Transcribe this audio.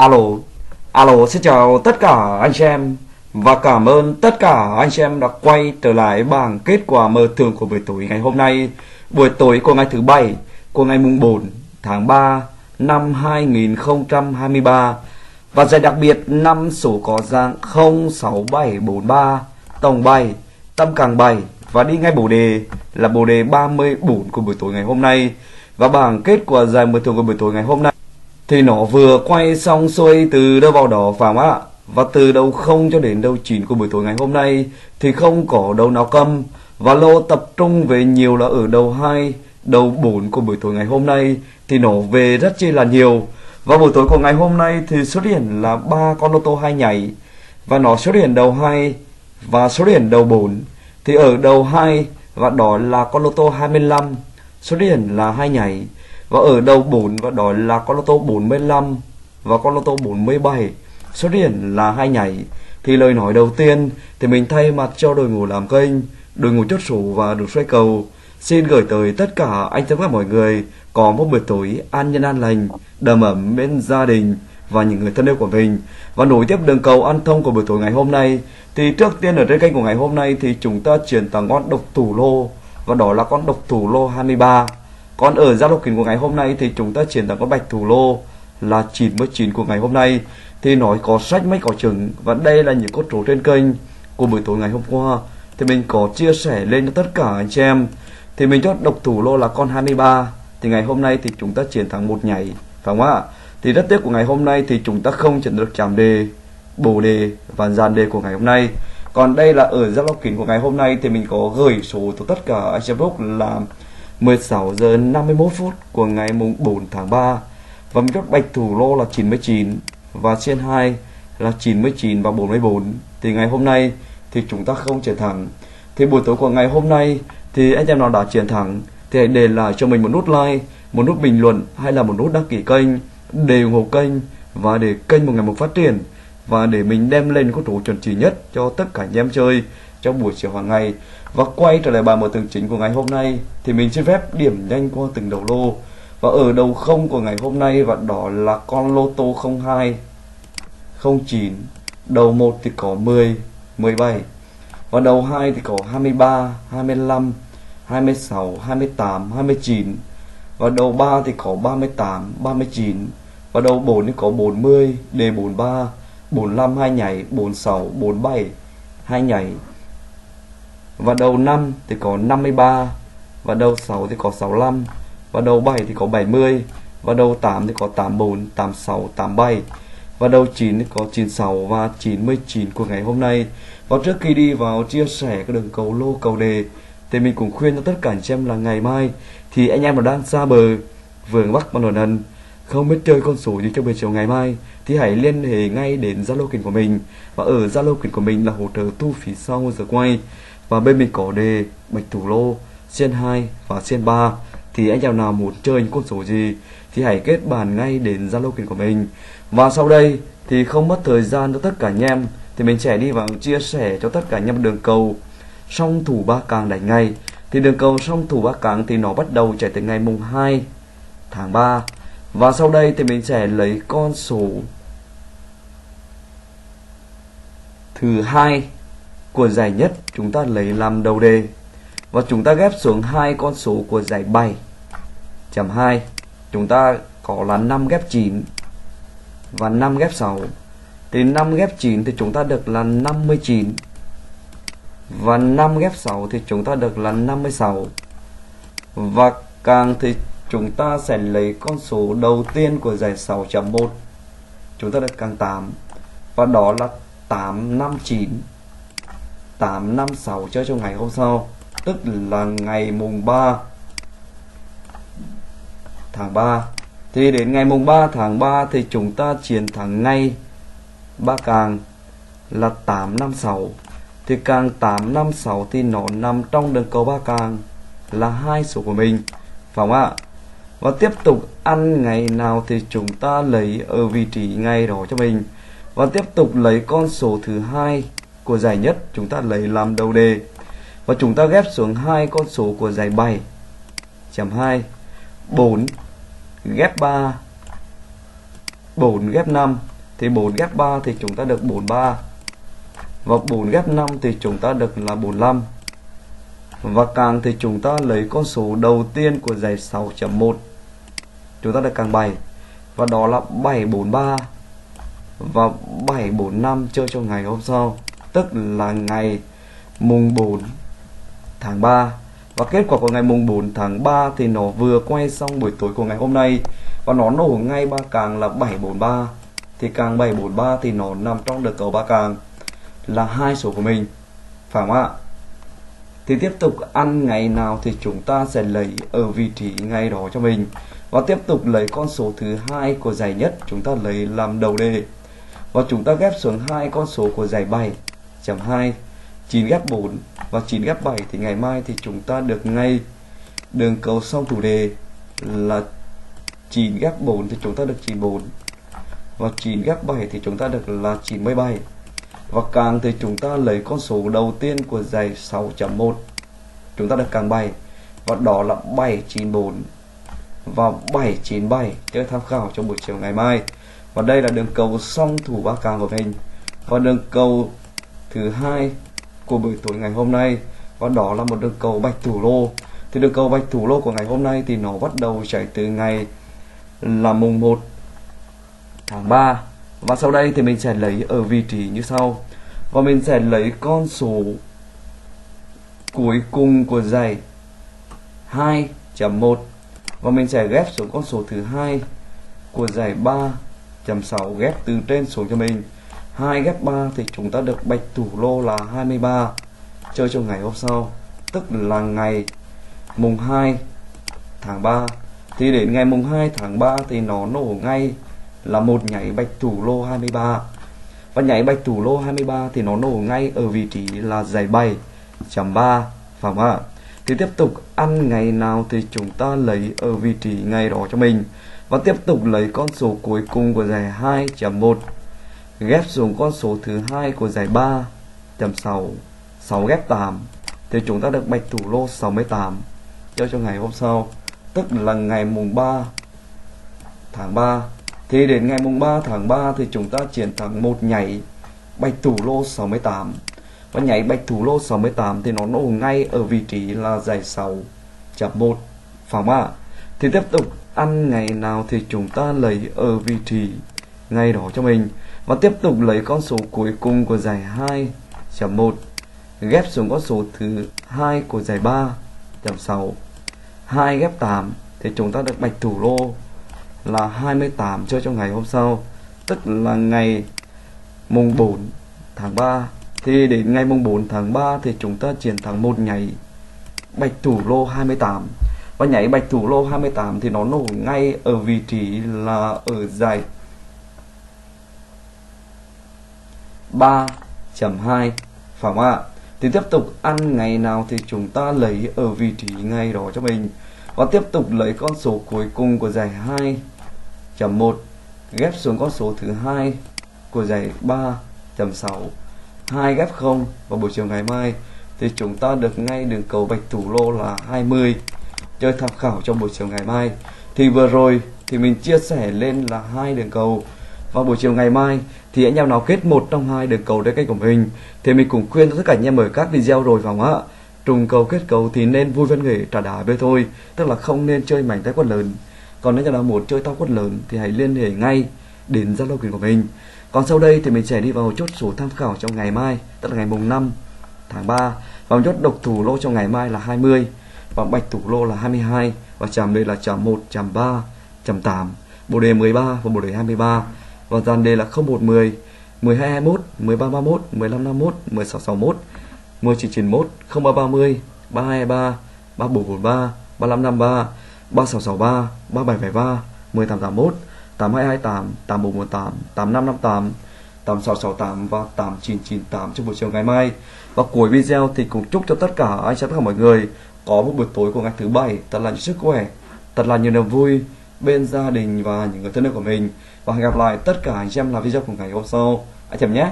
Alo, alo xin chào tất cả anh chị em. Và cảm ơn tất cả anh chị em đã quay trở lại bảng kết quả mở thưởng của buổi tối ngày hôm nay buổi tối của ngày thứ bảy của ngày mùng 4 tháng 3 năm 2023 và giải đặc biệt năm số có dạng 06743 tổng 7 tâm càng 7 và đi ngay bổ đề là bổ đề 34 của buổi tối ngày hôm nay. Và bảng kết quả giải mở thưởng của buổi tối ngày hôm nay thì nó vừa quay xong xuôi từ đâu vào đó phải không ạ? Và từ đầu không cho đến đầu chín của buổi tối ngày hôm nay thì không có đầu nào câm. Và lô tập trung về nhiều là ở đầu hai, đầu 4 của buổi tối ngày hôm nay thì nó về rất chi là nhiều. Và buổi tối của ngày hôm nay thì xuất hiện là ba con lô tô hai nhảy. Và nó xuất hiện đầu hai và xuất hiện đầu 4 thì ở đầu hai và đó là con lô tô 25 xuất hiện là hai nhảy và ở đầu 4 và đó là con lô tô 45 và con lô tô 47 xuất hiện là hai nhảy thì lời nói đầu tiên, thì mình thay mặt cho đội ngũ làm kênh, đội ngũ chốt số và được xoay cầu, xin gửi tới tất cả anh tất cả mọi người có một buổi tối an nhân an lành, đầm ấm bên gia đình và những người thân yêu của mình. Và nối tiếp đường cầu an thông của buổi tối ngày hôm nay, thì trước tiên ở trên kênh của ngày hôm nay thì chúng ta chuyển tặng con độc thủ lô, và đó là con độc thủ lô 23 còn ở giao lô kín của ngày hôm nay thì chúng ta chuyển thắng con bạch thủ lô là 99 của ngày hôm nay. Thì nói có sách mấy có chừng và đây là những cốt trố trên kênh của buổi tối ngày hôm qua. Thì mình có chia sẻ lên cho tất cả anh chị em. Thì mình chốt độc thủ lô là con 23 thì ngày hôm nay thì chúng ta chiến thắng một nhảy, phải không ạ? Thì rất tiếc của ngày hôm nay thì chúng ta không chuyển được chạm đề, bổ đề và dàn đề của ngày hôm nay. Còn đây là ở giao log kín của ngày hôm nay thì mình có gửi số cho tất cả anh chị em là 16 giờ 51 phút của ngày mùng 4 tháng 3 và mình chốt bạch thủ lô là 99 và trên 2 là 99 và 44 thì ngày hôm nay thì chúng ta không chiến thắng. Thì buổi tối của ngày hôm nay thì anh em nào đã chiến thắng thì hãy để lại cho mình một nút like, một nút bình luận hay là một nút đăng ký kênh để ủng hộ kênh và để kênh một ngày một phát triển và để mình đem lên có thủ chuẩn chỉ nhất cho tất cả anh em chơi trong buổi chiều hàng ngày. Và quay trở lại bài mở tường chính của ngày hôm nay thì mình xin phép điểm nhanh qua từng đầu lô. Và ở đầu không của ngày hôm nay và đó là con lô tô 02 09 đầu 1 thì có 10 17 và đầu 2 thì có 23 25 26 28 29 và đầu 3 thì có 38 39 và đầu 4 thì có 40 D43 45 hai nhảy 46 47 hai nhảy và đầu 5 thì có 53 và đầu 6 thì có 65 và đầu 7 thì có 70 và đầu 8 thì có 84 86 87 và đầu 9 thì có 96 và 99 của ngày hôm nay. Và trước khi đi vào chia sẻ cái đường cầu lô cầu đề thì mình cũng khuyên cho tất cả anh em là ngày mai thì anh em nào đang xa bờ vườn bắc mà nổi nần, không biết chơi con số gì cho buổi chiều ngày mai thì hãy liên hệ ngay đến Zalo kênh của mình. Và ở Zalo kênh của mình là hỗ trợ thu phí sau giờ quay và bên mình có đề bạch thủ lô xiên 2 và xiên 3 thì anh em nào muốn chơi những con số gì? Thì hãy kết bạn ngay đến Zalo kênh của mình. Và sau đây thì không mất thời gian cho tất cả anh em, thì mình sẽ đi vào chia sẻ cho tất cả anh em đường cầu. Song thủ ba càng đánh ngay, thì đường cầu song thủ ba càng thì nó bắt đầu chạy từ ngày mùng 2 tháng 3 và sau đây thì mình sẽ lấy con số thứ hai của giải nhất chúng ta lấy làm đầu đề. Và chúng ta ghép xuống hai con số của giải 7 chấm 2 chúng ta có là 5 ghép 9 và 5 ghép 6 thì 5 ghép 9 thì chúng ta được là 59 và 5 ghép 6 thì chúng ta được là 56 và càng thì chúng ta sẽ lấy con số đầu tiên của giải 6.1 chúng ta được càng 8 và đó là 859 856 cho trong ngày hôm sau, tức là ngày mùng 3 tháng 3 thì đến ngày mùng 3 tháng 3 thì chúng ta chiến thắng ngay ba càng là 856 thì càng 856 thì nó nằm trong đường cầu ba càng là hai số của mình. Phải không ạ? Và tiếp tục ăn ngày nào thì chúng ta lấy ở vị trí ngay đó cho mình. Và tiếp tục lấy con số thứ hai của giải nhất, chúng ta lấy làm đầu đề. Và chúng ta ghép xuống hai con số của giải 7 chấm 2 4 ghép 3 4 ghép 5 thì 4 ghép 3 thì chúng ta được 43 và 4 ghép 5 thì chúng ta được là 45 và càng thì chúng ta lấy con số đầu tiên của giải 6.1 chúng ta được càng 7 và đó là 743 và 745 chơi cho ngày hôm sau tức là ngày mùng 4 tháng 3 và kết quả của ngày mùng 4 tháng 3 thì nó vừa quay xong buổi tối của ngày hôm nay. Và nó nổ ngay ba càng là 743 thì càng 743 thì nó nằm trong được cầu ba càng là hai số của mình. Phải không ạ? Thì tiếp tục ăn ngày nào thì chúng ta sẽ lấy ở vị trí ngay đó cho mình. Và tiếp tục lấy con số thứ hai của giải nhất chúng ta lấy làm đầu đề. Và chúng ta ghép xuống hai con số của giải 7 chấm 2 9 ghép 4 và 9 ghép 7 thì ngày mai thì chúng ta được ngay đường cầu xong chủ đề là 9 ghép 4 thì chúng ta được 94 và 9 ghép 7 thì chúng ta được là 97 và càng thì chúng ta lấy con số đầu tiên của dãy 6.1 chúng ta được càng 7 và đó là 794 và 797 cho tham khảo trong buổi chiều ngày mai. Và đây là đường cầu song thủ ba càng của mình. Và đường cầu thứ hai của buổi tối ngày hôm nay, và đó là một đường cầu bạch thủ lô. Thì đường cầu bạch thủ lô của ngày hôm nay thì nó bắt đầu chạy từ ngày là mùng 1 tháng 3 và sau đây thì mình sẽ lấy ở vị trí như sau. Và mình sẽ lấy con số cuối cùng của dãy 2.1 và mình sẽ ghép xuống con số thứ hai của dãy 3.6 ghép từ trên xuống cho mình. 2 ghép 3 thì chúng ta được bạch thủ lô là 23 chơi trong ngày hôm sau, tức là ngày mùng 2 tháng 3 thì đến ngày mùng 2 tháng 3 thì nó nổ ngay là một nhảy bạch thủ lô 23 và nhảy bạch thủ lô 23 thì nó nổ ngay ở vị trí là giải 7 chấm 3 phải không ạ? Thì tiếp tục, ăn ngày nào thì chúng ta lấy ở vị trí ngày đó cho mình. Và tiếp tục lấy con số cuối cùng của giải 2.1 ghép xuống con số thứ hai của giải 3 chấm 6 6 ghép 8 thì chúng ta được bạch thủ lô 68 cho cho ngày hôm sau, tức là ngày mùng 3 tháng 3 thì đến ngày mùng 3 tháng 3 thì chúng ta chiến thắng một nhảy bạch thủ lô 68 và nhảy bạch thủ lô 68 thì nó nổ ngay ở vị trí là giải 6 chấm 1 phải không ạ thì tiếp tục ăn ngày nào thì chúng ta lấy ở vị trí ngay đó cho mình và tiếp tục lấy con số cuối cùng của giải 2.1 ghép xuống con số thứ hai của giải 3.6 2 ghép 8 thì chúng ta được bạch thủ lô là 28 chơi trong ngày hôm sau, tức là ngày mùng 4 tháng 3 thì đến ngày mùng 4 tháng 3 thì chúng ta chiến thắng một nhảy bạch thủ lô 28 và nhảy bạch thủ lô 28 thì nó nổ ngay ở vị trí là ở giải 3.2 phải không ạ? Thì tiếp tục ăn ngày nào thì chúng ta lấy ở vị trí ngay đó cho mình. Và tiếp tục lấy con số cuối cùng của giải 2.1 ghép xuống con số thứ hai của giải 3.6 2 ghép 0 vào buổi chiều ngày mai, thì chúng ta được ngay đường cầu bạch thủ lô là 20 chơi tham khảo trong buổi chiều ngày mai. Thì vừa rồi thì mình chia sẻ lên là hai đường cầu vào buổi chiều ngày mai thì anh em nào kết một trong hai đường cầu trên kênh của mình. Thì mình cũng khuyên tất cả anh em ở các video rồi phải không ạ? Trùng cầu kết cầu thì nên vui văn nghệ trả đá bê thôi tức là không nên chơi mảnh tay quất lớn. Còn nếu nào muốn chơi tao quất lớn thì hãy liên hệ ngay đến zalo quyền của mình. Còn sau đây thì mình sẽ đi vào chốt số tham khảo trong ngày mai, tức là ngày mùng 5 tháng 3 và chốt độc thủ lô trong ngày mai là 20 và bạch thủ lô là 22 và chạm đây là chạm 1 chạm 3 chạm 8 bộ đề 13 và bộ đề 23 Vâng, và dàn đề là 0110 1221 1331 1551 1661 1991 0330 323 3443 3553 3663 3773 1881 8228 8448 8558 8668 và 8998 trong buổi chiều ngày mai. Và cuối video thì cũng chúc cho tất cả, anh chị tất cả mọi người có một buổi tối của ngày thứ bảy. Thật là nhiều sức khỏe, thật là nhiều niềm vui bên gia đình và những người thân yêu của mình. Và hẹn gặp lại tất cả anh chị em là video của ngày hôm sau. Anh chị em nhé.